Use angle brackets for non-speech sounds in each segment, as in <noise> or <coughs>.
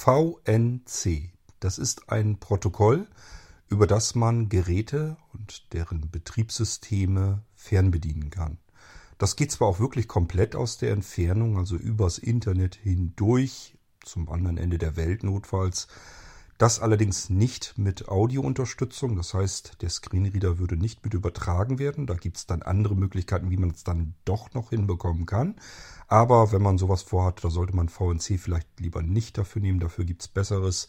VNC. Das ist ein Protokoll, über das man Geräte und deren Betriebssysteme fernbedienen kann. Das geht zwar auch wirklich komplett aus der Entfernung, also übers Internet hindurch, zum anderen Ende der Welt notfalls. Das allerdings nicht mit Audiounterstützung, das heißt, der Screenreader würde nicht mit übertragen werden. Da gibt es dann andere Möglichkeiten, wie man es dann doch noch hinbekommen kann. Aber wenn man sowas vorhat, da sollte man VNC vielleicht lieber nicht dafür nehmen. Dafür gibt es Besseres.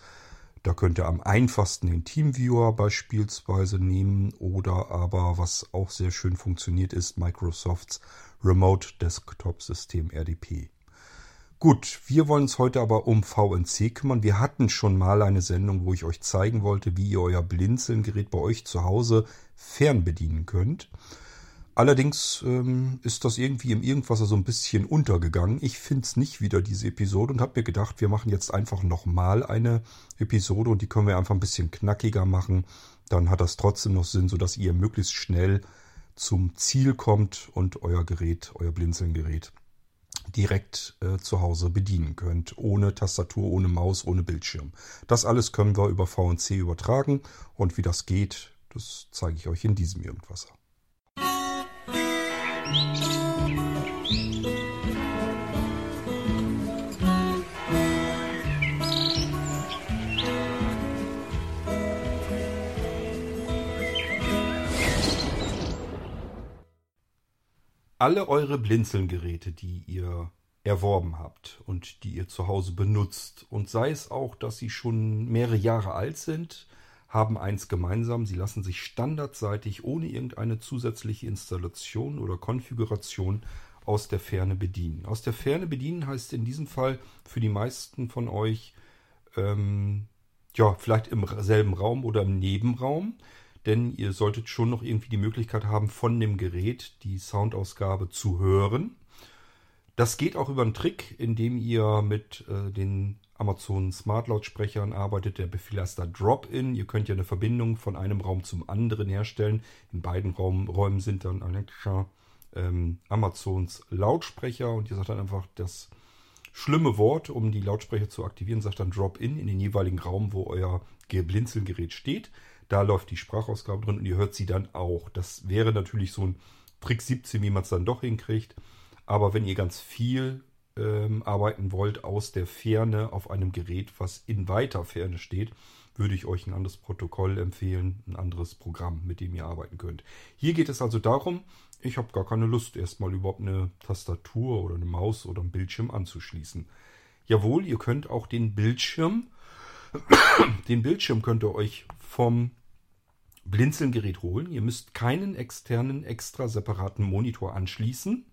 Da könnt ihr am einfachsten den Teamviewer beispielsweise nehmen oder aber, was auch sehr schön funktioniert, ist Microsofts Remote Desktop System RDP. Gut, wir wollen uns heute aber um VNC kümmern. Wir hatten schon mal eine Sendung, wo ich euch zeigen wollte, wie ihr euer Blinzeln-Gerät bei euch zu Hause fernbedienen könnt. Allerdings ähm, ist das irgendwie im Irgendwasser so ein bisschen untergegangen. Ich finde es nicht wieder, diese Episode, und habe mir gedacht, wir machen jetzt einfach nochmal eine Episode und die können wir einfach ein bisschen knackiger machen. Dann hat das trotzdem noch Sinn, sodass ihr möglichst schnell zum Ziel kommt und euer Gerät, euer Blinzeln-Gerät direkt äh, zu Hause bedienen könnt. Ohne Tastatur, ohne Maus, ohne Bildschirm. Das alles können wir über VNC übertragen und wie das geht, das zeige ich euch in diesem Irgendwasser. Alle eure Blinzelgeräte, die ihr erworben habt und die ihr zu Hause benutzt, und sei es auch, dass sie schon mehrere Jahre alt sind, haben eins gemeinsam, sie lassen sich standardseitig ohne irgendeine zusätzliche Installation oder Konfiguration aus der Ferne bedienen. Aus der Ferne bedienen heißt in diesem Fall für die meisten von euch ähm, ja vielleicht im selben Raum oder im Nebenraum, denn ihr solltet schon noch irgendwie die Möglichkeit haben, von dem Gerät die Soundausgabe zu hören. Das geht auch über einen Trick, indem ihr mit äh, den Amazon Smart Lautsprechern arbeitet der Befehl heißt da Drop-In. Ihr könnt ja eine Verbindung von einem Raum zum anderen herstellen. In beiden Raum, Räumen sind dann Alexa ähm, Amazons Lautsprecher und ihr sagt dann einfach das schlimme Wort, um die Lautsprecher zu aktivieren, sagt dann Drop-In in den jeweiligen Raum, wo euer Blinzelgerät steht. Da läuft die Sprachausgabe drin und ihr hört sie dann auch. Das wäre natürlich so ein Trick 17, wie man es dann doch hinkriegt. Aber wenn ihr ganz viel ähm, arbeiten wollt aus der Ferne auf einem Gerät, was in weiter Ferne steht, würde ich euch ein anderes Protokoll empfehlen, ein anderes Programm, mit dem ihr arbeiten könnt. Hier geht es also darum, ich habe gar keine Lust, erstmal überhaupt eine Tastatur oder eine Maus oder einen Bildschirm anzuschließen. Jawohl, ihr könnt auch den Bildschirm, <coughs> den Bildschirm könnt ihr euch vom Blinzelgerät holen. Ihr müsst keinen externen, extra separaten Monitor anschließen.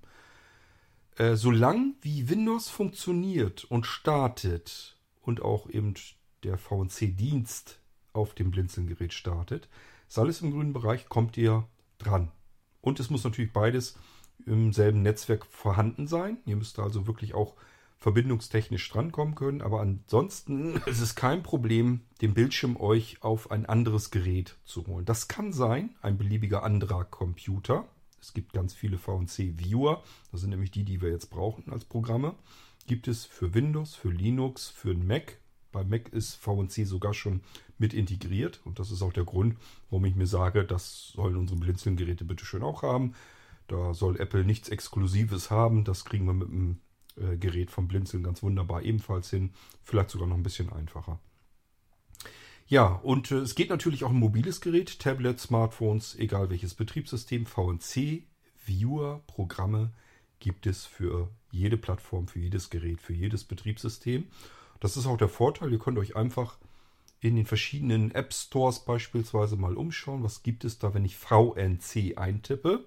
Äh, solange wie Windows funktioniert und startet und auch eben der VNC-Dienst auf dem Blinzeln-Gerät startet, ist alles im grünen Bereich, kommt ihr dran. Und es muss natürlich beides im selben Netzwerk vorhanden sein. Ihr müsst also wirklich auch verbindungstechnisch drankommen können. Aber ansonsten <laughs> ist es kein Problem, den Bildschirm euch auf ein anderes Gerät zu holen. Das kann sein, ein beliebiger anderer Computer. Es gibt ganz viele VNC-Viewer. Das sind nämlich die, die wir jetzt brauchen als Programme. Gibt es für Windows, für Linux, für Mac. Bei Mac ist VNC sogar schon mit integriert. Und das ist auch der Grund, warum ich mir sage, das sollen unsere Blinzeln-Geräte bitte schön auch haben. Da soll Apple nichts Exklusives haben. Das kriegen wir mit dem äh, Gerät vom Blinzeln ganz wunderbar ebenfalls hin. Vielleicht sogar noch ein bisschen einfacher. Ja, und äh, es geht natürlich auch ein mobiles Gerät, Tablet, Smartphones, egal welches Betriebssystem, VNC, Viewer, Programme gibt es für jede Plattform, für jedes Gerät, für jedes Betriebssystem. Das ist auch der Vorteil, ihr könnt euch einfach in den verschiedenen App Stores beispielsweise mal umschauen, was gibt es da, wenn ich VNC eintippe.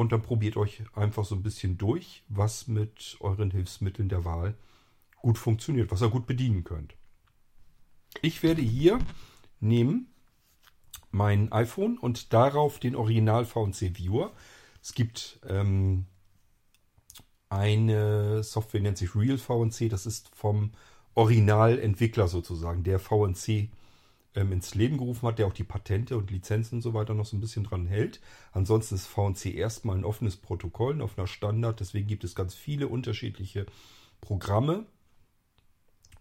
Und dann probiert euch einfach so ein bisschen durch, was mit euren Hilfsmitteln der Wahl gut funktioniert, was ihr gut bedienen könnt. Ich werde hier nehmen mein iPhone und darauf den Original VNC Viewer. Es gibt ähm, eine Software, nennt sich Real VNC. Das ist vom Originalentwickler sozusagen, der VNC ähm, ins Leben gerufen hat, der auch die Patente und Lizenzen und so weiter noch so ein bisschen dran hält. Ansonsten ist VNC erstmal ein offenes Protokoll, ein offener Standard. Deswegen gibt es ganz viele unterschiedliche Programme,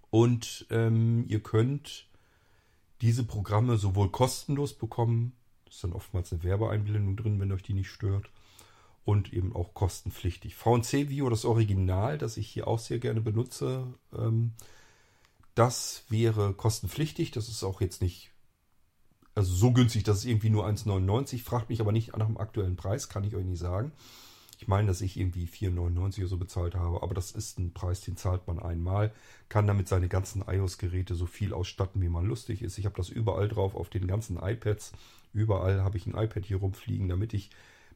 Und ähm, ihr könnt diese Programme sowohl kostenlos bekommen, ist dann oftmals eine Werbeeinblendung drin, wenn euch die nicht stört, und eben auch kostenpflichtig. VNC View, das Original, das ich hier auch sehr gerne benutze, ähm, das wäre kostenpflichtig. Das ist auch jetzt nicht also so günstig, dass es irgendwie nur 1,99. Fragt mich aber nicht nach dem aktuellen Preis, kann ich euch nicht sagen. Ich meine, dass ich irgendwie 4,99 oder so bezahlt habe, aber das ist ein Preis, den zahlt man einmal, kann damit seine ganzen iOS-Geräte so viel ausstatten, wie man lustig ist. Ich habe das überall drauf, auf den ganzen iPads. Überall habe ich ein iPad hier rumfliegen, damit ich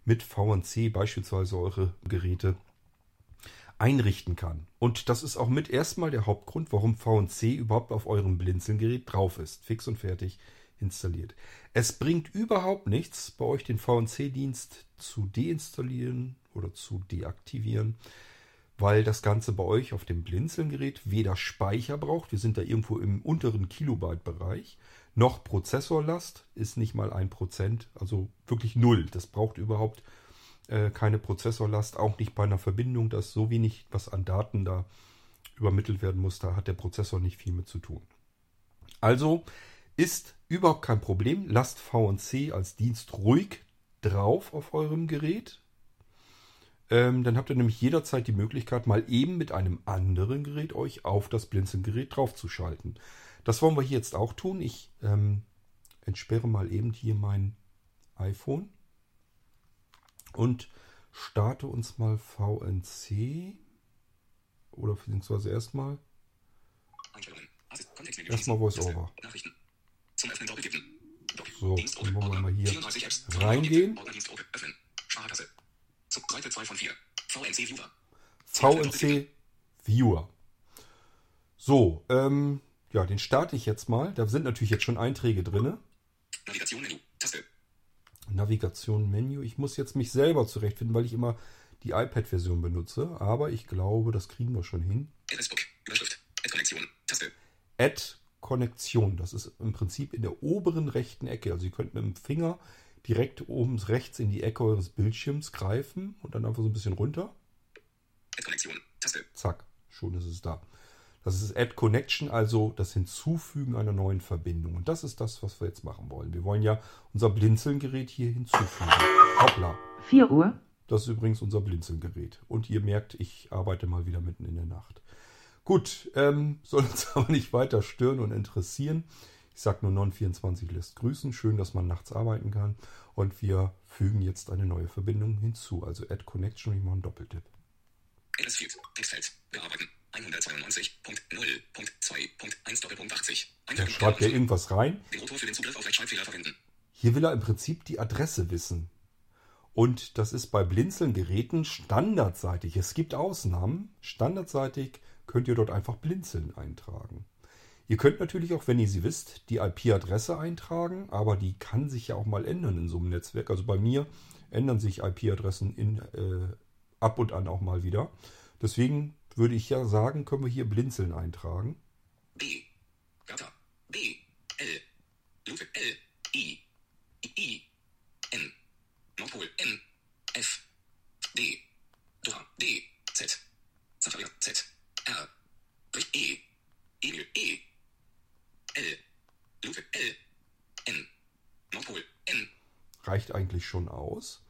mit VNC beispielsweise eure Geräte einrichten kann. Und das ist auch mit erstmal der Hauptgrund, warum VNC überhaupt auf eurem Blinzeln-Gerät drauf ist. Fix und fertig installiert. Es bringt überhaupt nichts, bei euch den VNC-Dienst zu deinstallieren oder zu deaktivieren, weil das Ganze bei euch auf dem Blinzeln-Gerät weder Speicher braucht, wir sind da irgendwo im unteren Kilobyte-Bereich, noch Prozessorlast ist nicht mal ein Prozent, also wirklich null. Das braucht überhaupt äh, keine Prozessorlast, auch nicht bei einer Verbindung, dass so wenig, was an Daten da übermittelt werden muss, da hat der Prozessor nicht viel mit zu tun. Also ist überhaupt kein Problem. Lasst VNC als Dienst ruhig drauf auf eurem Gerät. Ähm, dann habt ihr nämlich jederzeit die Möglichkeit, mal eben mit einem anderen Gerät euch auf das Blinzeln-Gerät draufzuschalten. Das wollen wir hier jetzt auch tun. Ich ähm, entsperre mal eben hier mein iPhone und starte uns mal VNC oder beziehungsweise erstmal erstmal VoiceOver. So, dann wollen wir mal hier reingehen. VNC Viewer. So, ähm, ja, den starte ich jetzt mal. Da sind natürlich jetzt schon Einträge drin. Navigation Menü, Taste. Navigation Menü. Ich muss jetzt mich selber zurechtfinden, weil ich immer die iPad-Version benutze. Aber ich glaube, das kriegen wir schon hin. Überschrift. Add Konnektion. Taste. Add Konnektion. Das ist im Prinzip in der oberen rechten Ecke. Also ihr könnt mit dem Finger direkt oben rechts in die Ecke eures Bildschirms greifen und dann einfach so ein bisschen runter. Add Konnektion. Taste. Zack, schon ist es da. Das ist Add Connection, also das Hinzufügen einer neuen Verbindung. Und das ist das, was wir jetzt machen wollen. Wir wollen ja unser Blinzelgerät hier hinzufügen. Hoppla. 4 Uhr. Das ist übrigens unser Blinzelgerät. Und ihr merkt, ich arbeite mal wieder mitten in der Nacht. Gut, ähm, soll uns <laughs> aber nicht weiter stören und interessieren. Ich sage nur 924 lässt grüßen. Schön, dass man nachts arbeiten kann. Und wir fügen jetzt eine neue Verbindung hinzu. Also Add Connection und ich mache einen Doppeltipp. Textfeld. Bearbeiten. 192.0.2.1 Doppelpunkt 80. Er schreibt ja irgendwas rein. Hier will er im Prinzip die Adresse wissen. Und das ist bei Blinzeln-Geräten standardseitig. Es gibt Ausnahmen. Standardseitig könnt ihr dort einfach Blinzeln eintragen. Ihr könnt natürlich auch, wenn ihr sie wisst, die IP-Adresse eintragen, aber die kann sich ja auch mal ändern in so einem Netzwerk. Also bei mir ändern sich IP-Adressen äh, ab und an auch mal wieder. Deswegen würde ich ja sagen, können wir hier Blinzeln eintragen. B. Bertha. B. L. Ludwig L. I. I. N. Nordpol N. F. D. Dora D. Z. Zachariah Z. R. E. Emil E. L. Ludwig L. N. Nordpol N. Reicht eigentlich schon aus.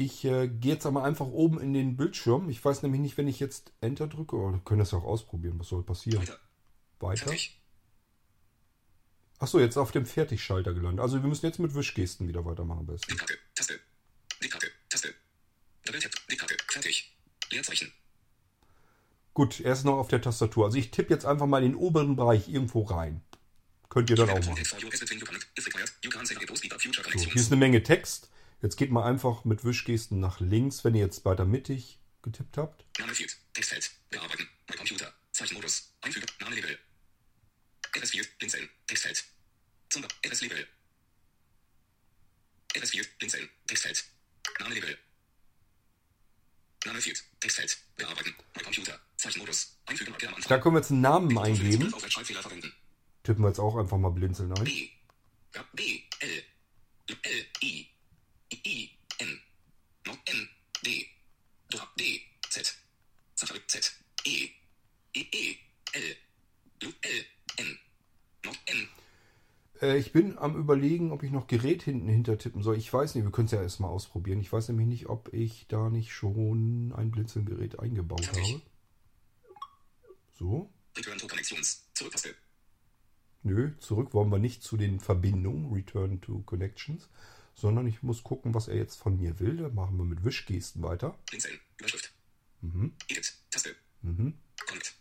Ich äh, gehe jetzt aber einfach oben in den Bildschirm. Ich weiß nämlich nicht, wenn ich jetzt Enter drücke, oder wir können das ja auch ausprobieren. Was soll passieren? Weiter. Weiter. Achso, jetzt auf dem Fertigschalter gelandet. Also wir müssen jetzt mit Wischgesten wieder weitermachen. Besten. Dickkarte, Taste. Dickkarte, Taste. Fertig. Leerzeichen. Gut, er ist noch auf der Tastatur. Also ich tippe jetzt einfach mal in den oberen Bereich irgendwo rein. Könnt ihr dann auch machen. So, hier ist eine Menge Text. Jetzt geht mal einfach mit Wischgesten nach links, wenn ihr jetzt weiter mittig getippt habt. Name Field, Textfeld, bearbeiten, bei Computer, Zeichenmodus, einfügen, Name Label. LS Field, Blinzeln, Textfeld. Zum LS Label. LS Field, Blinzeln, Textfeld. Name Label. Name Field, Textfeld, bearbeiten, bei Computer, Zeichenmodus, einfügen. Da können wir jetzt einen Namen eingeben. Tippen wir jetzt auch einfach mal Blinzeln ein. B, B, L, L, I, D. Z. Safari. Z. E. E. E. L. L. N. N. Äh, ich bin am überlegen, ob ich noch Gerät hinten hintertippen soll. Ich weiß nicht, wir können es ja erstmal ausprobieren. Ich weiß nämlich nicht, ob ich da nicht schon ein Blinzelgerät eingebaut habe. So. Return to Connections. Zurücktaste. Nö, zurück wollen wir nicht zu den Verbindungen. Return to Connections sondern ich muss gucken, was er jetzt von mir will. Da machen wir mit Wischgesten weiter. Blinzeln. Überschrift. Mhm. Edit. Taste. Mhm. Connect.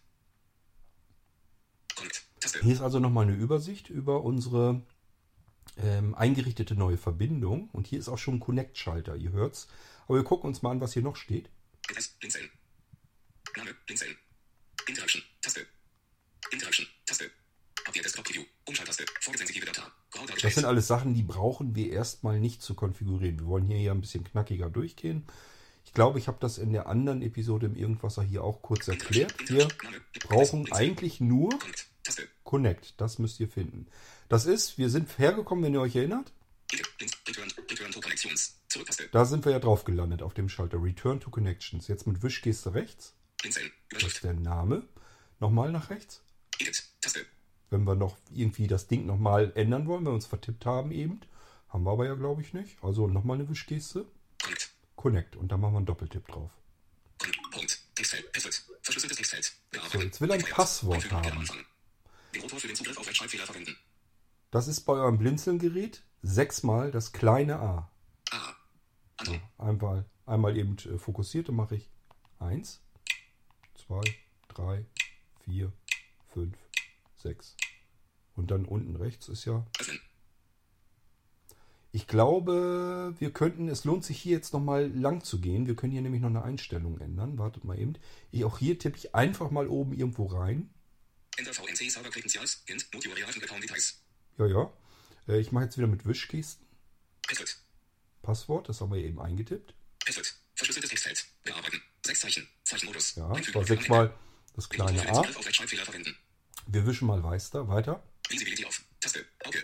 Connect. Taste. Hier ist also nochmal eine Übersicht über unsere ähm, eingerichtete neue Verbindung. Und hier ist auch schon ein Connect-Schalter, ihr hört's. Aber wir gucken uns mal an, was hier noch steht. Adress. Blinzeln. Name. Blinzeln. Interaction. Taste. Interaction. Taste. Das sind alles Sachen, die brauchen wir erstmal nicht zu konfigurieren. Wir wollen hier ja ein bisschen knackiger durchgehen. Ich glaube, ich habe das in der anderen Episode im Irgendwasser hier auch kurz erklärt. Wir brauchen eigentlich nur Connect. Das müsst ihr finden. Das ist, wir sind hergekommen, wenn ihr euch erinnert. Da sind wir ja drauf gelandet auf dem Schalter Return to Connections. Jetzt mit Wischgeste rechts. Das ist der Name. Nochmal nach rechts. Wenn wir noch irgendwie das Ding nochmal ändern wollen, wenn wir uns vertippt haben eben. Haben wir aber ja, glaube ich, nicht. Also nochmal eine Wischgeste. Connect. Connect. Und dann machen wir einen Doppeltipp drauf. Punkt. Textfeld. Passwort. Verschlüsseltes Textfeld. So, jetzt will er ein. Passwort haben. Anfang. Den Rotor für den Zugriff auf Rechtschreibfehler verwenden. Das ist bei eurem Blinzelgerät sechsmal das kleine A. A. André. Einmal, einmal eben äh, fokussiert, dann mache ich 1, 2, 3, 4, 5, 6. Und dann unten rechts ist ja. Ich glaube, wir könnten, es lohnt sich hier jetzt nochmal lang zu gehen. Wir können hier nämlich noch eine Einstellung ändern. Wartet mal eben. Ich, auch hier tippe ich einfach mal oben irgendwo rein. Enter VNC Server Credentials. Hint. Not your real Account Details. Ja, ja. Äh, Ich mache jetzt wieder mit Wischgesten. Passwort. Passwort, das haben wir eben eingetippt. Passwort. Verschlüsseltes Textfeld. Bearbeiten. Sechs Zeichen. Zeichenmodus. Ja, das war sechsmal das kleine A. Zugriff auf Rechtschreibfehler verwenden. Wir wischen mal weiter. weiter. Visibility auf. Taste. Auge.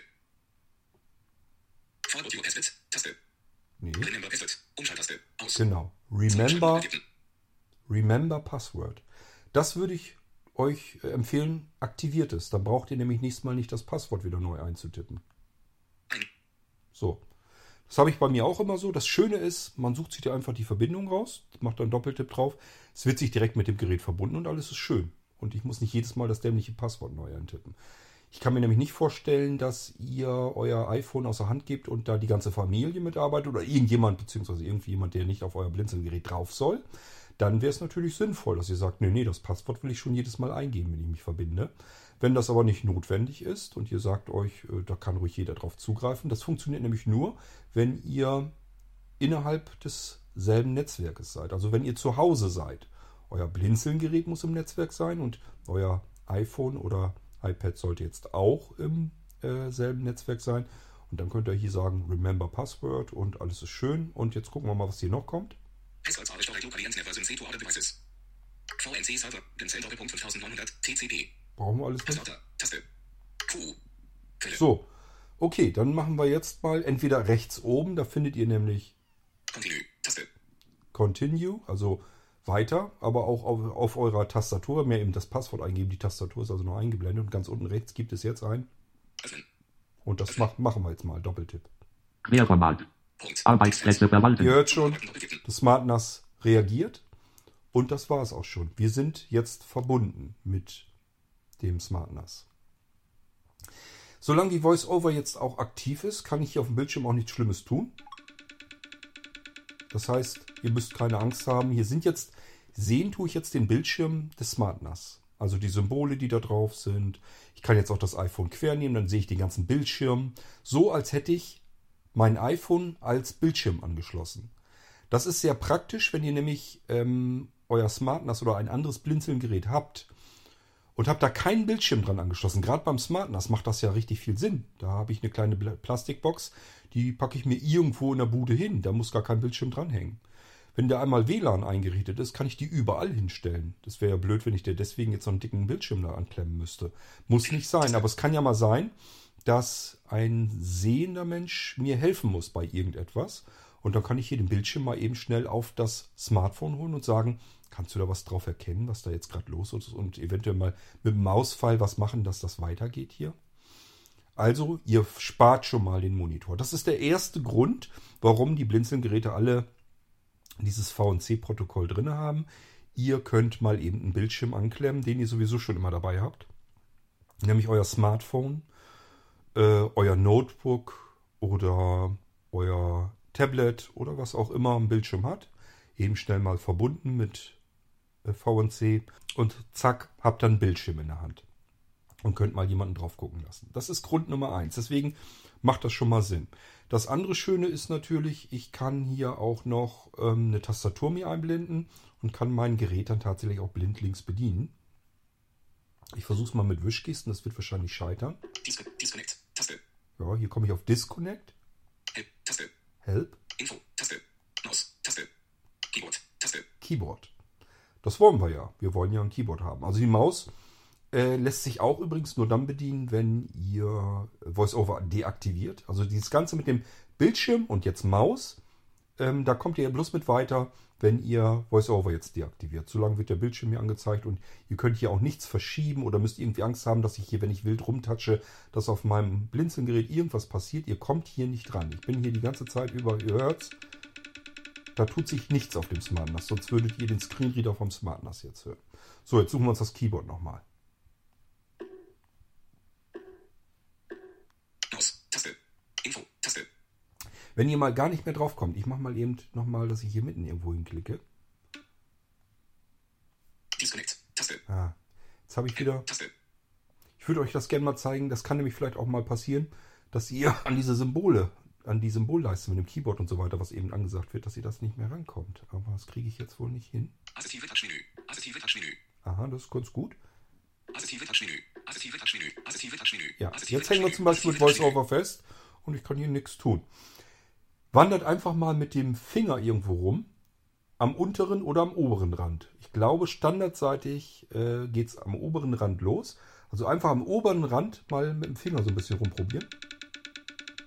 Forward your Passwort. Taste. Nee, Remember Passwort. Umschalttaste. Aus. genau. Remember, remember Password. Das würde ich euch äh, empfehlen, aktiviert es. Dann braucht ihr nämlich nächstes Mal nicht das Passwort wieder neu einzutippen. Ein. So. Das habe ich bei mir auch immer so. Das Schöne ist, man sucht sich da einfach die Verbindung raus, macht dann Doppeltipp drauf. Es wird sich direkt mit dem Gerät verbunden und alles ist schön. Und ich muss nicht jedes Mal das dämliche Passwort neu eintippen. Ich kann mir nämlich nicht vorstellen, dass ihr euer iPhone aus der Hand gebt und da die ganze Familie mitarbeitet oder irgendjemand, beziehungsweise irgendwie jemand, der nicht auf euer Blinzelgerät drauf soll. Dann wäre es natürlich sinnvoll, dass ihr sagt, nee, nee, das Passwort will ich schon jedes Mal eingeben, wenn ich mich verbinde. Wenn das aber nicht notwendig ist und ihr sagt euch, äh, da kann ruhig jeder drauf zugreifen, das funktioniert nämlich nur, wenn ihr innerhalb desselben Netzwerkes seid. Also wenn ihr zu Hause seid. Euer Blinzelgerät muss im Netzwerk sein und euer iPhone oder iPad sollte jetzt auch im äh, selben Netzwerk sein. Und dann könnt ihr hier sagen, Remember Password und alles ist schön. Und jetzt gucken wir mal, was hier noch kommt. Passwords are stored locally and never sent to other devices. VNC Server. Blinzeln Doppelpunkt 5900. TCP. Brauchen wir alles nicht? Passwörter. Taste. Q. Quelle. So, okay, dann machen wir jetzt mal entweder rechts oben, da findet ihr nämlich Continue. Taste. Continue, also weiter, aber auch auf, auf eurer Tastatur mehr eben das Passwort eingeben. Die Tastatur ist also noch eingeblendet und ganz unten rechts gibt es jetzt ein. Und das mach, machen wir jetzt mal, Doppeltipp. Querformat. Arbeitsplätze verwalten. Ihr hört schon, das SmartNAS reagiert und das war es auch schon. Wir sind jetzt verbunden mit dem SmartNAS. Solange die VoiceOver jetzt auch aktiv ist, kann ich hier auf dem Bildschirm auch nichts Schlimmes tun. Das heißt, ihr müsst keine Angst haben. Hier sind jetzt, sehen tue ich jetzt den Bildschirm des SmartNAS. Also die Symbole, die da drauf sind. Ich kann jetzt auch das iPhone quer nehmen, dann sehe ich den ganzen Bildschirm. So als hätte ich mein iPhone als Bildschirm angeschlossen. Das ist sehr praktisch, wenn ihr nämlich ähm, euer SmartNAS oder ein anderes Blinzelgerät habt und habt da keinen Bildschirm dran angeschlossen. Gerade beim SmartNAS macht das ja richtig viel Sinn. Da habe ich eine kleine Plastikbox, die packe ich mir irgendwo in der Bude hin. Da muss gar kein Bildschirm dranhängen. Wenn der einmal WLAN eingerichtet ist, kann ich die überall hinstellen. Das wäre ja blöd, wenn ich dir deswegen jetzt so einen dicken Bildschirm da anklemmen müsste. Muss nicht sein, aber es kann ja mal sein, dass ein sehender Mensch mir helfen muss bei irgendetwas. Und dann kann ich hier den Bildschirm mal eben schnell auf das Smartphone holen und sagen, kannst du da was drauf erkennen, was da jetzt gerade los ist und eventuell mal mit dem Mauspfeil was machen, dass das weitergeht hier. Also ihr spart schon mal den Monitor. Das ist der erste Grund, warum die Blinzeln-Geräte alle dieses VNC-Protokoll drin haben. Ihr könnt mal eben einen Bildschirm anklemmen, den ihr sowieso schon immer dabei habt. Nämlich euer Smartphone, äh, euer Notebook oder euer Tablet oder was auch immer am Bildschirm hat. Eben schnell mal verbunden mit äh, VNC und zack, habt dann Bildschirm in der Hand und könnt mal jemanden drauf gucken lassen. Das ist Grund Nummer eins. Deswegen macht das schon mal Sinn. Das andere Schöne ist natürlich, ich kann hier auch noch ähm, eine Tastatur mir einblenden und kann mein Gerät dann tatsächlich auch blindlings bedienen. Ich versuche es mal mit Wischgesten, das wird wahrscheinlich scheitern. Disco, Disconnect. Taste. Ja, hier komme ich auf Disconnect, Help. Taste. Help, Info. Taste. Maus. Taste. Keyboard. Taste. Keyboard. Das wollen wir ja. Wir wollen ja ein Keyboard haben. Also die Maus äh, lässt sich auch übrigens nur dann bedienen, wenn ihr VoiceOver deaktiviert. Also dieses Ganze mit dem Bildschirm und jetzt Maus, ähm, da kommt ihr bloß mit weiter, wenn ihr VoiceOver jetzt deaktiviert. Solange wird der Bildschirm hier angezeigt und ihr könnt hier auch nichts verschieben oder müsst irgendwie Angst haben, dass ich hier, wenn ich wild rumtatsche, dass auf meinem Blinzelgerät irgendwas passiert. Ihr kommt hier nicht dran. Ich bin hier die ganze Zeit über, ihr hört's. Da tut sich nichts auf dem Smart NAS, sonst würdet ihr den Screenreader vom Smart NAS jetzt hören. So, jetzt suchen wir uns das Keyboard nochmal. Maus. Taste. Info. Taste. Wenn ihr mal gar nicht mehr drauf kommt, ich mache mal eben nochmal, dass ich hier mitten irgendwo hinklicke. Disconnect. Taste. Ah, jetzt habe ich wieder. Taste. Ich würde euch das gerne mal zeigen. Das kann nämlich vielleicht auch mal passieren, dass ihr <laughs> an diese Symbole, an die Symbolleiste mit dem Keyboard und so weiter, was eben angesagt wird, dass ihr das nicht mehr rankommt. Aber das kriege ich jetzt wohl nicht hin. Assistive Touchmenü. Assistive Touchmenü. Aha, das ist ganz gut. Assistive Touchmenü. Assistive Touchmenü. Assistive Touchmenü. Ja, jetzt hängen wir zum Beispiel mit. VoiceOver fest und ich kann hier nichts tun. Wandert einfach mal mit dem Finger irgendwo rum, am unteren oder am oberen Rand. Ich glaube, standardseitig äh, geht es am oberen Rand los. Also einfach am oberen Rand mal mit dem Finger so ein bisschen rumprobieren.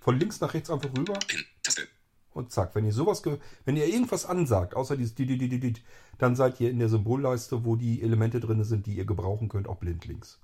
Von links nach rechts einfach rüber und zack. Wenn ihr sowas, wenn ihr irgendwas ansagt, außer dieses di- di- di- di- di- dann seid ihr in der Symbolleiste, wo die Elemente drin sind, die ihr gebrauchen könnt, auch blindlings.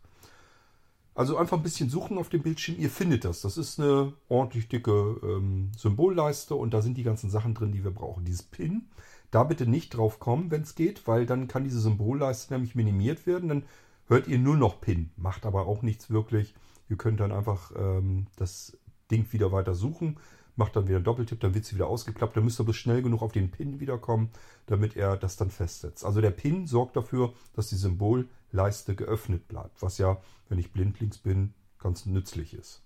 Also einfach ein bisschen suchen auf dem Bildschirm. Ihr findet das. Das ist eine ordentlich dicke ähm, Symbolleiste und da sind die ganzen Sachen drin, die wir brauchen. Dieses Pin, da bitte nicht drauf kommen, wenn es geht, weil dann kann diese Symbolleiste nämlich minimiert werden. Dann hört ihr nur noch Pin. Macht aber auch nichts wirklich. Ihr könnt dann einfach ähm, das Ding wieder weiter suchen. Macht dann wieder einen Doppeltipp, dann wird sie wieder ausgeklappt. Dann müsst ihr bloß schnell genug auf den Pin wiederkommen, damit er das dann festsetzt. Also der Pin sorgt dafür, dass die Symbolleiste geöffnet bleibt, was ja, wenn ich blindlings bin, ganz nützlich ist.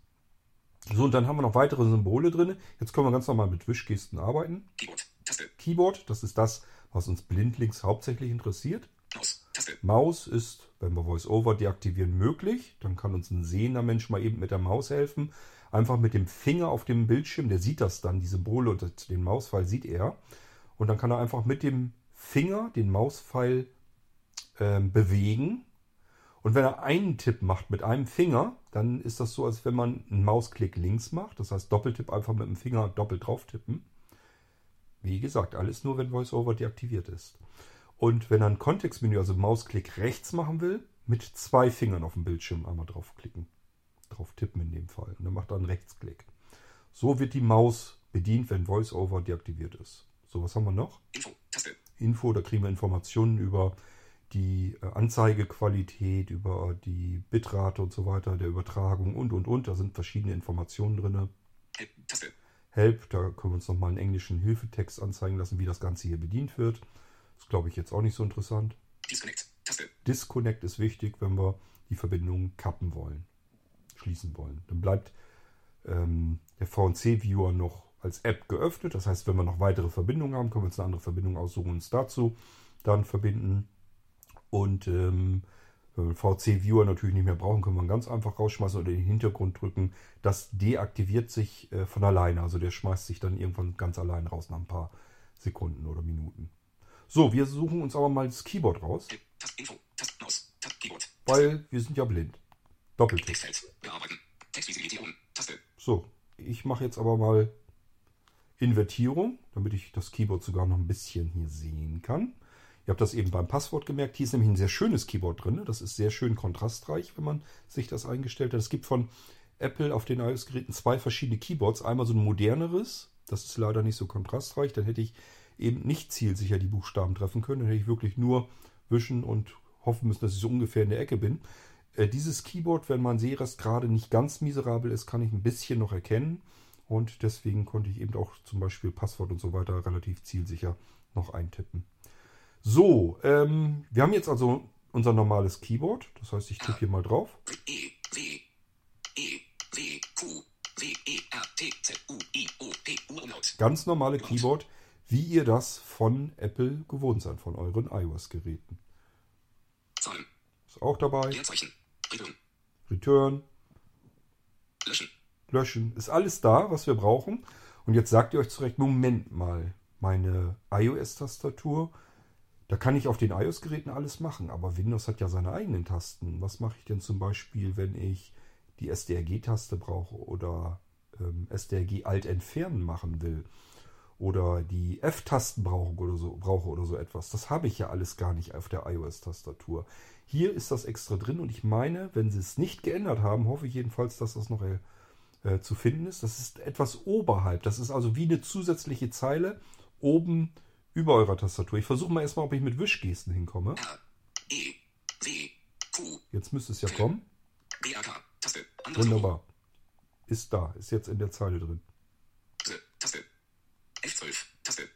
So, und dann haben wir noch weitere Symbole drin. Jetzt können wir ganz normal mit Wischgesten arbeiten. Keyboard. Taste. Keyboard, das ist das, was uns blindlings hauptsächlich interessiert. Maus. Taste. Maus ist, wenn wir VoiceOver deaktivieren, möglich. Dann kann uns ein sehender Mensch mal eben mit der Maus helfen. Einfach mit dem Finger auf dem Bildschirm, der sieht das dann, die Symbole und den Mauspfeil sieht er. Und dann kann er einfach mit dem Finger den Mauspfeil ähm, bewegen. Und wenn er einen Tipp macht mit einem Finger, dann ist das so, als wenn man einen Mausklick links macht. Das heißt, Doppeltipp einfach mit dem Finger doppelt drauf tippen. Wie gesagt, alles nur, wenn VoiceOver deaktiviert ist. Und wenn er ein Kontextmenü, also Mausklick rechts machen will, mit zwei Fingern auf dem Bildschirm einmal draufklicken. Drauf tippen in dem Fall. Und dann macht er einen Rechtsklick. So wird die Maus bedient, wenn VoiceOver deaktiviert ist. So, was haben wir noch? Info. Taste. Info, da kriegen wir Informationen über die äh, Anzeigequalität, über die Bitrate und so weiter, der Übertragung und und und. Da sind verschiedene Informationen drin. Help. Taste. Help, da können wir uns nochmal einen englischen Hilfetext anzeigen lassen, wie das Ganze hier bedient wird. Das glaube ich jetzt auch nicht so interessant. Disconnect. Taste. Disconnect ist wichtig, wenn wir die Verbindung kappen wollen, schließen wollen. Dann bleibt ähm, der VNC-Viewer noch als App geöffnet. Das heißt, wenn wir noch weitere Verbindungen haben, können wir uns eine andere Verbindung aussuchen und uns dazu dann verbinden. Und ähm, wenn wir VC-Viewer natürlich nicht mehr brauchen, können wir ihn ganz einfach rausschmeißen oder in den Hintergrund drücken. Das deaktiviert sich äh, von alleine. Also der schmeißt sich dann irgendwann ganz allein raus nach ein paar Sekunden oder Minuten. So, wir suchen uns aber mal das Keyboard raus, weil wir sind ja blind. Doppeltipp. Textfeld. Bearbeiten. Textvisibilität on. Taste. So, ich mache jetzt aber mal Invertierung, damit ich das Keyboard sogar noch ein bisschen hier sehen kann. Ihr habt das eben beim Passwort gemerkt. Hier ist nämlich ein sehr schönes Keyboard drin. Das ist sehr schön kontrastreich, wenn man sich das eingestellt hat. Es gibt von Apple auf den iOS-Geräten zwei verschiedene Keyboards. Einmal so ein moderneres, das ist leider nicht so kontrastreich. Dann hätte ich eben nicht zielsicher die Buchstaben treffen können. Dann hätte ich wirklich nur wischen und hoffen müssen, dass ich so ungefähr in der Ecke bin. Äh, dieses Keyboard, wenn mein Sehrest gerade nicht ganz miserabel ist, kann ich ein bisschen noch erkennen. Und deswegen konnte ich eben auch zum Beispiel Passwort und so weiter relativ zielsicher noch eintippen. So, ähm, wir haben jetzt also unser normales Keyboard. Das heißt, ich tippe hier mal drauf. E, W, E, W, Q, W, E, R, T, Z, U, I, O, P, U. Ganz normale Keyboard, wie ihr das von Apple gewohnt seid, von euren iOS-Geräten. Ist auch dabei. Leerzeichen. Return. Return, Löschen. löschen. Ist alles da, was wir brauchen. Und jetzt sagt ihr euch zurecht, Moment mal, meine iOS-Tastatur, da kann ich auf den iOS-Geräten alles machen, aber Windows hat ja seine eigenen Tasten. Was mache ich denn zum Beispiel, wenn ich die SDRG-Taste brauche oder ähm, SDRG Alt entfernen machen will? Oder die F-Tasten brauche oder, so, brauche oder so etwas. Das habe ich ja alles gar nicht auf der iOS-Tastatur. Hier ist das extra drin und ich meine, wenn sie es nicht geändert haben, hoffe ich jedenfalls, dass das noch äh, äh, zu finden ist. Das ist etwas oberhalb. Das ist also wie eine zusätzliche Zeile oben über eurer Tastatur. Ich versuche mal erstmal, ob ich mit Wischgesten hinkomme. E, W, Q, Jetzt müsste es ja kommen. B, A, K, Taste. Anderes Logo. Wunderbar. Ist da. Ist jetzt in der Zeile drin. S, Taste. F12, Taste.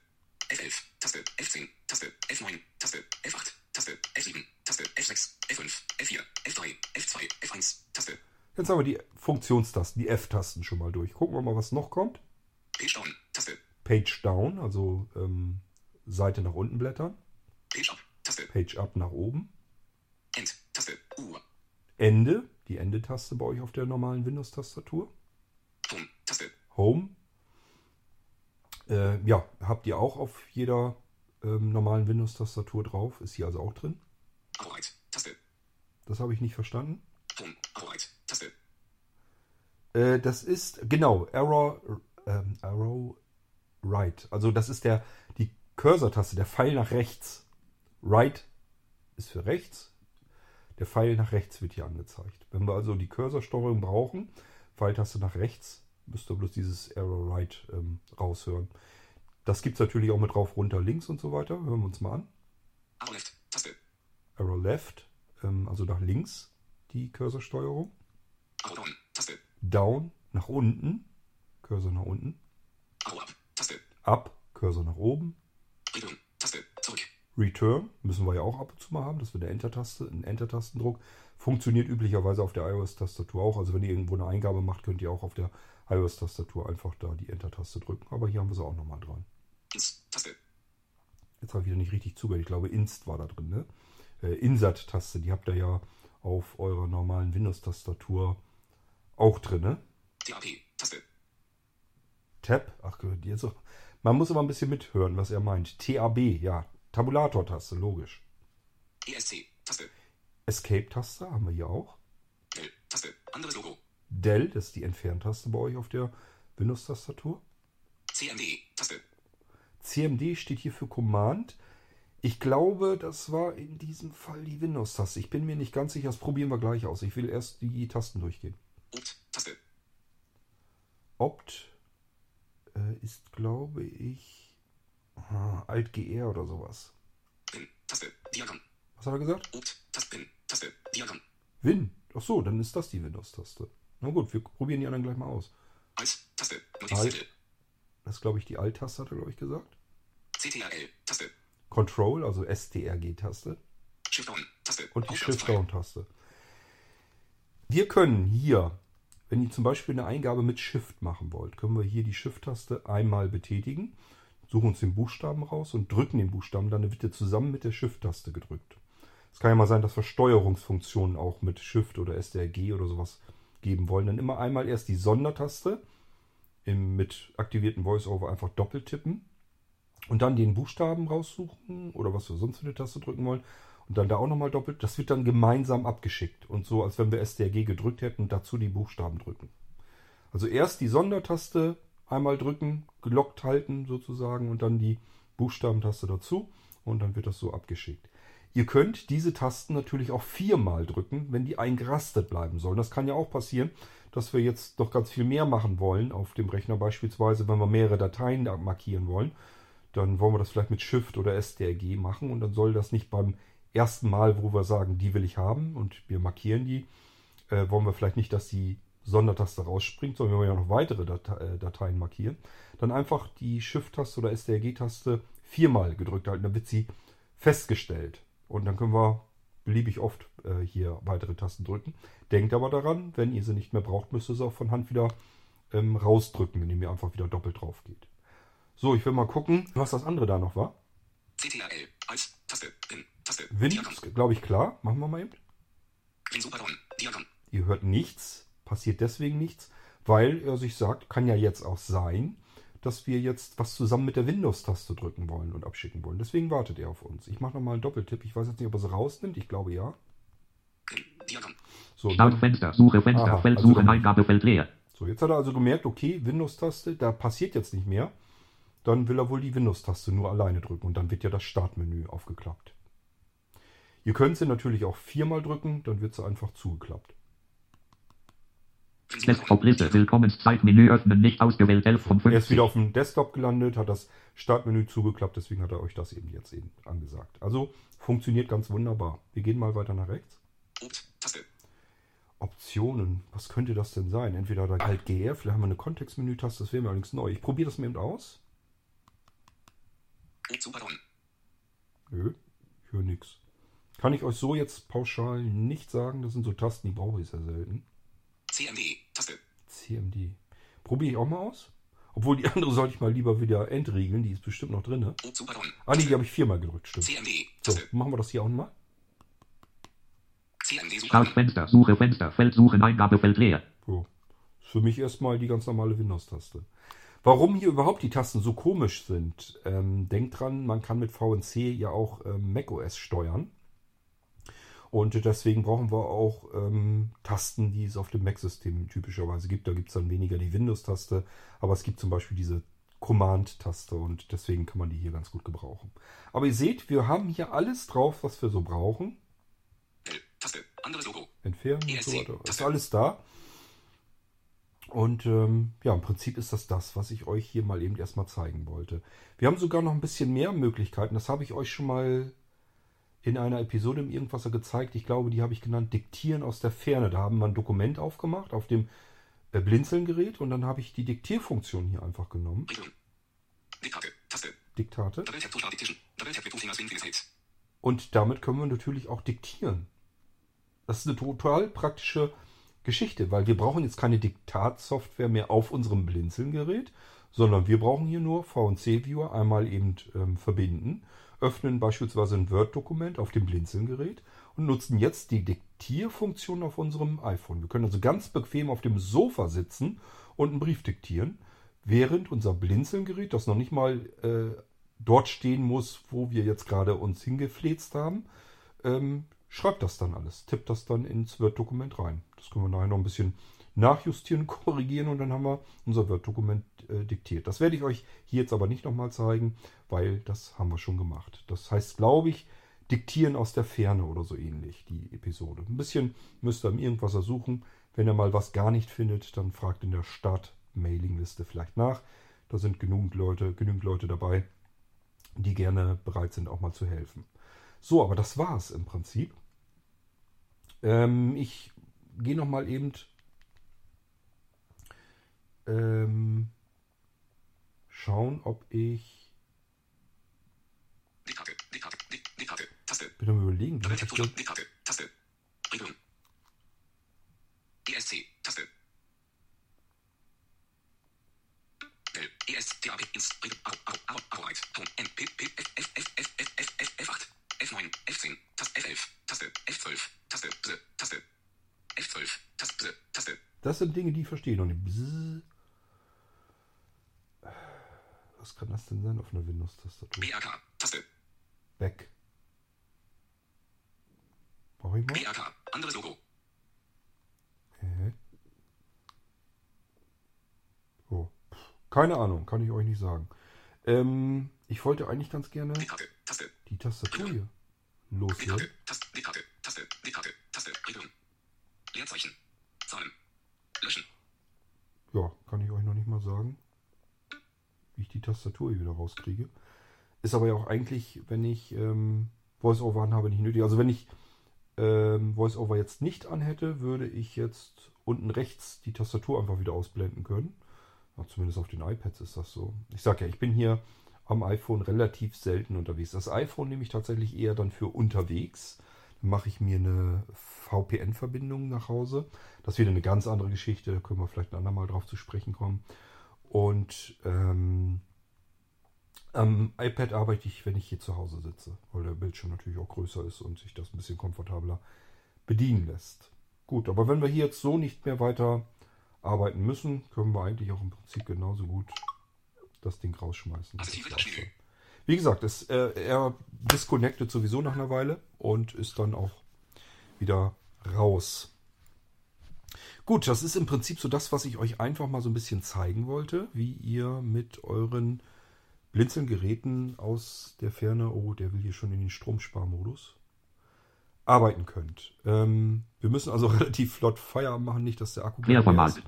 F11, Taste. F10, Taste. F9, Taste. F8, Taste. F7, Taste. F6, F5, F4, F3, F2, F1, Taste. Jetzt haben wir die Funktionstasten, die F-Tasten schon mal durch. Gucken wir mal, was noch kommt. Page Down, Taste. Page Down, also ähm, Seite nach unten blättern. Page Up, Taste. Page Up nach oben. End, Taste. U, Ende, die Ende-Taste bei euch auf der normalen Windows-Tastatur. Home, Taste. Home. Äh, ja, habt ihr auch auf jeder ähm, normalen Windows-Tastatur drauf. Ist hier also auch drin. Right, Taste. Das habe ich nicht verstanden. Home, Taste. Äh, das ist, genau, Arrow, ähm, Arrow Right. Also das ist der, die Cursor-Taste, der Pfeil nach rechts. Right ist für rechts. Der Pfeil nach rechts wird hier angezeigt. Wenn wir also die Cursor-Steuerung brauchen, Pfeiltaste nach rechts, müsst ihr bloß dieses Arrow Right ähm, raushören. Das gibt es natürlich auch mit drauf, runter, links und so weiter. Hören wir uns mal an. Arrow Left, Taste. Arrow Left, ähm, also nach links die Cursor-Steuerung. Arrow Down, Taste. Down, nach unten, Cursor nach unten. Arrow Up, Taste. Up, Cursor nach oben. Return, müssen wir ja auch ab und zu mal haben. Das wird eine Enter-Taste, ein Enter-Tastendruck. Funktioniert üblicherweise auf der iOS-Tastatur auch. Also wenn ihr irgendwo eine Eingabe macht, könnt ihr auch auf der iOS-Tastatur einfach da die Enter-Taste drücken. Aber hier haben wir sie auch nochmal dran. Taste. Jetzt habe ich wieder nicht richtig zugehört. Ich glaube, Inst war da drin. Ne? Äh, Insert-Taste, die habt ihr ja auf eurer normalen Windows-Tastatur auch drin. Ne? TAP, Taste. Tab, ach jetzt auch. Man muss aber ein bisschen mithören, was er meint. TAB, ja. Tabulator-Taste, logisch. ESC, Taste. Escape-Taste haben wir hier auch. Del, Taste. Anderes Logo. Del, das ist die Entferntaste bei euch auf der Windows-Tastatur. CMD, Taste. CMD steht hier für Command. Ich glaube, das war in diesem Fall die Windows-Taste. Ich bin mir nicht ganz sicher, das probieren wir gleich aus. Ich will erst die Tasten durchgehen. Opt, Taste. Opt äh, ist, glaube ich, Alt-GR oder sowas. Pin, Taste. Diagramm. Was hat er gesagt? Opt, Taste. Pin, Taste. Diagramm. Win. Ach so, dann ist das die Windows-Taste. Na gut, wir probieren die anderen gleich mal aus. Als, Taste. Notizzettel. Das ist, glaube ich, die Alt-Taste, hat er, glaube ich, gesagt. CTRL, Taste. Control, also STRG-Taste. Shift Down, Taste. und die Shift-Down-Taste. Wir können hier, wenn ihr zum Beispiel eine Eingabe mit Shift machen wollt, können wir hier die Shift-Taste einmal betätigen, suchen uns den Buchstaben raus und drücken den Buchstaben, dann wird er zusammen mit der Shift-Taste gedrückt. Es kann ja mal sein, dass wir Steuerungsfunktionen auch mit Shift oder STRG oder sowas geben wollen. Dann immer einmal erst die Sondertaste im, mit aktivierten VoiceOver einfach doppelt tippen und dann den Buchstaben raussuchen oder was wir sonst für eine Taste drücken wollen und dann da auch nochmal doppelt. Das wird dann gemeinsam abgeschickt und so, als wenn wir STRG gedrückt hätten und dazu die Buchstaben drücken. Also erst die Sondertaste einmal drücken, gelockt halten sozusagen und dann die Buchstabentaste dazu und dann wird das so abgeschickt. Ihr könnt diese Tasten natürlich auch viermal drücken, wenn die eingerastet bleiben sollen. Das kann ja auch passieren, dass wir jetzt noch ganz viel mehr machen wollen auf dem Rechner beispielsweise, wenn wir mehrere Dateien da markieren wollen. Dann wollen wir das vielleicht mit Shift oder STRG machen und dann soll das nicht beim ersten Mal, wo wir sagen, die will ich haben und wir markieren die, äh, wollen wir vielleicht nicht, dass die Sondertaste rausspringt, sondern wir wollen ja noch weitere Date äh, Dateien markieren. Dann einfach die Shift-Taste oder STRG-Taste viermal gedrückt halten, dann wird sie festgestellt. Und dann können wir beliebig oft äh, hier weitere Tasten drücken. Denkt aber daran, wenn ihr sie nicht mehr braucht, müsst ihr sie auch von Hand wieder ähm, rausdrücken, indem ihr einfach wieder doppelt drauf geht. So, ich will mal gucken, was das andere da noch war. CTRL als Taste Win Taste Win, glaube ich, klar. Machen wir mal eben. Win Superton Diagramm Ihr hört nichts, passiert deswegen nichts, weil er sich sagt, kann ja jetzt auch sein, dass wir jetzt was zusammen mit der Windows-Taste drücken wollen und abschicken wollen. Deswegen wartet er auf uns. Ich mache nochmal einen Doppeltipp. Ich weiß jetzt nicht, ob er sie rausnimmt. Ich glaube ja. So, Start Fenster, Suche Fenster, Aha, Feld also suchen, dann- Eingabefeld leer. so, jetzt hat er also gemerkt, okay, Windows-Taste, da passiert jetzt nicht mehr. Dann will er wohl die Windows-Taste nur alleine drücken und dann wird ja das Startmenü aufgeklappt. Ihr könnt sie natürlich auch viermal drücken, dann wird sie einfach zugeklappt. Win Desktop Superton Liste, Willkommenszeitmenü öffnen, nicht ausgewählt, 11 von Er ist 50. wieder auf dem Desktop gelandet, hat das Startmenü zugeklappt, deswegen hat er euch das eben jetzt eben angesagt. Also funktioniert ganz wunderbar. Wir gehen mal weiter nach rechts. Taste Optionen, was könnte das denn sein? Entweder da Alt GR, vielleicht haben wir eine Kontextmenü-Taste, das wäre mir allerdings neu. Ich probiere das mal eben aus. Nö, ich höre nichts. Kann ich euch so jetzt pauschal nicht sagen. Das sind so Tasten, die brauche ich sehr selten. CMD Taste CMD. Probiere ich auch mal aus. Obwohl die andere sollte ich mal lieber wieder entriegeln, die ist bestimmt noch drin. Opt Superton Ah, nee, die habe ich viermal gedrückt, stimmt. CMD So, machen wir das hier auch mal. CMD Superton Fenster, Suche Fenster, Feld suchen, Eingabefeld leer. So. Ist für mich erstmal die ganz normale Windows-Taste. Warum hier überhaupt die Tasten so komisch sind, ähm, denkt dran, man kann mit VNC ja auch ähm, macOS steuern. Und deswegen brauchen wir auch ähm, Tasten, die es auf dem Mac-System typischerweise gibt. Da gibt es dann weniger die Windows-Taste, aber es gibt zum Beispiel diese Command-Taste und deswegen kann man die hier ganz gut gebrauchen. Aber ihr seht, wir haben hier alles drauf, was wir so brauchen. L Taste anderes Logo Entfernen und so ESC, weiter. Ist Taste. alles da. Und ähm, ja, im Prinzip ist das das, was ich euch hier mal eben erstmal zeigen wollte. Wir haben sogar noch ein bisschen mehr Möglichkeiten. Das habe ich euch schon mal in einer Episode im Irgendwasser gezeigt. Ich glaube, die habe ich genannt Diktieren aus der Ferne. Da haben wir ein Dokument aufgemacht auf dem äh, Blinzeln-Gerät und dann habe ich die Diktierfunktion hier einfach genommen. Diktate Taste Und damit können wir natürlich auch diktieren. Das ist eine total praktische Geschichte, weil wir brauchen jetzt keine Diktatsoftware mehr auf unserem Blinzeln-Gerät, sondern wir brauchen hier nur VNC-Viewer einmal eben ähm, verbinden, öffnen beispielsweise ein Word-Dokument auf dem Blinzeln-Gerät und nutzen jetzt die Diktierfunktion auf unserem iPhone. Wir können also ganz bequem auf dem Sofa sitzen und einen Brief diktieren, während unser Blinzeln-Gerät, das noch nicht mal äh, dort stehen muss, wo wir jetzt gerade uns hingefläzt haben, ähm, schreibt das dann alles, tippt das dann ins Word-Dokument rein. Das können wir nachher noch ein bisschen nachjustieren, <laughs> korrigieren und dann haben wir unser Word-Dokument äh, diktiert. Das werde ich euch hier jetzt aber nicht nochmal zeigen, weil das haben wir schon gemacht. Das heißt, glaube ich, diktieren aus der Ferne oder so ähnlich, die Episode. Ein bisschen müsst ihr im Irgendwas suchen. Wenn ihr mal was gar nicht findet, dann fragt in der Start-Mailing-Liste vielleicht nach. Da sind genügend Leute, genügend Leute dabei, die gerne bereit sind, auch mal zu helfen. So, aber das war's im Prinzip. Ähm, ich gehe noch mal eben ähm, schauen, ob ich Diktate Diktate Dik- Diktate Taste. Bin am überlegen. Double Tap Total das- Diktate Taste. Regeln ESC Taste. L ESTAP ins Arbeit Home N P P F F F F F F F F8 F9 F10 Taste F11 Taste F12 Taste Taste. F12 Taste Taste. Das sind Dinge, die ich verstehe noch nicht. Was kann das denn sein auf einer Windows-Tastatur? BRK Taste Back. Brauche ich mal? BRK anderes Logo Hä? Oh. Keine Ahnung, kann ich euch nicht sagen. Ähm, ich wollte eigentlich ganz gerne Diktate Taste die Tastatur hier loswerden. Taste, D-Karte, Taste, D-Karte, Taste, Regelung. Leerzeichen. Zahlen. Löschen. Ja, kann ich euch noch nicht mal sagen, wie ich die Tastatur hier wieder rauskriege. Ist aber ja auch eigentlich, wenn ich ähm, VoiceOver anhabe, nicht nötig. Also wenn ich ähm, VoiceOver jetzt nicht anhätte, würde ich jetzt unten rechts die Tastatur einfach wieder ausblenden können. Ja, zumindest auf den iPads ist das so. Ich sage ja, ich bin hier am iPhone relativ selten unterwegs. Das iPhone nehme ich tatsächlich eher dann für unterwegs. Dann mache ich mir eine VPN-Verbindung nach Hause. Das ist wieder eine ganz andere Geschichte. Da können wir vielleicht ein andermal drauf zu sprechen kommen. Und ähm, am iPad arbeite ich, wenn ich hier zu Hause sitze, weil der Bildschirm natürlich auch größer ist und sich das ein bisschen komfortabler bedienen lässt. Gut, aber wenn wir hier jetzt so nicht mehr weiter arbeiten müssen, können wir eigentlich auch im Prinzip genauso gut das Ding rausschmeißen. Das. Wie gesagt, es, äh, er disconnectet sowieso nach einer Weile und ist dann auch wieder raus. Gut, das ist im Prinzip so das, was ich euch einfach mal so ein bisschen zeigen wollte, wie ihr mit euren Blinzelgeräten aus der Ferne, oh, der will hier schon in den Stromsparmodus, arbeiten könnt. Ähm, wir müssen also <laughs> relativ flott Feierabend machen, nicht, dass der Akku leer Querformat. ist.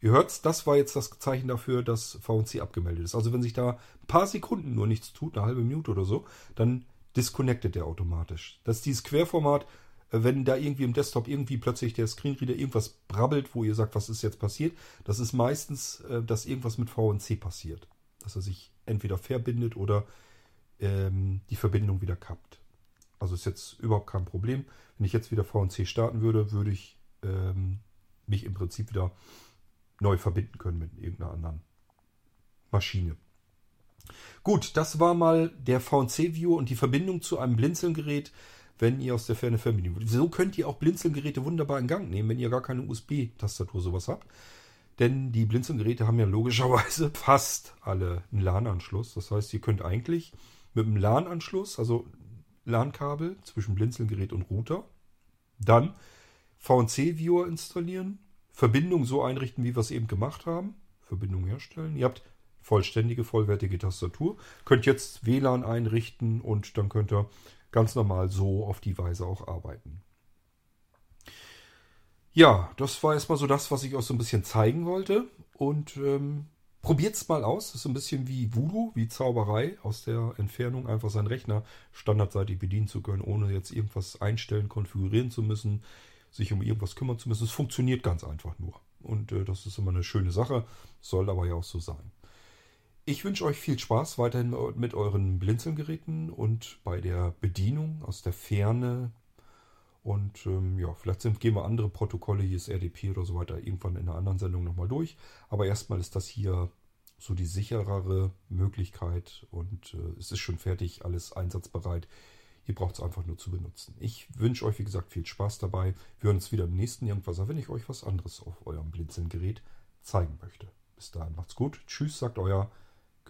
Ihr hört's, das war jetzt das Zeichen dafür, dass VNC abgemeldet ist. Also wenn sich da ein paar Sekunden nur nichts tut, eine halbe Minute oder so, dann disconnectet der automatisch. Das ist dieses Querformat, wenn da irgendwie im Desktop irgendwie plötzlich der Screenreader irgendwas brabbelt, wo ihr sagt, was ist jetzt passiert, das ist meistens, äh, dass irgendwas mit VNC passiert. Dass er sich entweder verbindet oder ähm, die Verbindung wieder kappt. Also ist jetzt überhaupt kein Problem. Wenn ich jetzt wieder VNC starten würde, würde ich ähm, mich im Prinzip wieder neu verbinden können mit irgendeiner anderen Maschine. Gut, das war mal der VNC-Viewer und die Verbindung zu einem Blinzelgerät, wenn ihr aus der Ferne verbinden wollt. So könnt ihr auch Blinzelgeräte wunderbar in Gang nehmen, wenn ihr gar keine USB-Tastatur sowas habt. Denn die Blinzelgeräte haben ja logischerweise <laughs> fast alle einen LAN-Anschluss. Das heißt, ihr könnt eigentlich mit einem LAN-Anschluss, also LAN-Kabel zwischen Blinzelgerät und Router, dann VNC-Viewer installieren, Verbindung so einrichten, wie wir es eben gemacht haben, Verbindung herstellen. Ihr habt vollständige, vollwertige Tastatur, könnt jetzt WLAN einrichten und dann könnt ihr ganz normal so auf die Weise auch arbeiten. Ja, das war erstmal so das, was ich euch so ein bisschen zeigen wollte. Und ähm, probiert's mal aus. Das ist so ein bisschen wie Voodoo, wie Zauberei aus der Entfernung, einfach seinen Rechner standardseitig bedienen zu können, ohne jetzt irgendwas einstellen, konfigurieren zu müssen, sich um irgendwas kümmern zu müssen. Es funktioniert ganz einfach nur. Und äh, das ist immer eine schöne Sache, soll aber ja auch so sein. Ich wünsche euch viel Spaß weiterhin mit euren Blinzelgeräten und bei der Bedienung aus der Ferne. Und ähm, ja, vielleicht sind, gehen wir andere Protokolle, hier ist RDP oder so weiter, irgendwann in einer anderen Sendung nochmal durch. Aber erstmal ist das hier so die sicherere Möglichkeit und äh, es ist schon fertig, alles einsatzbereit. Ihr braucht es einfach nur zu benutzen. Ich wünsche euch, wie gesagt, viel Spaß dabei. Wir hören uns wieder im nächsten Irgendwas, wenn ich euch was anderes auf eurem Blinzelgerät zeigen möchte. Bis dahin macht's gut. Tschüss, sagt euer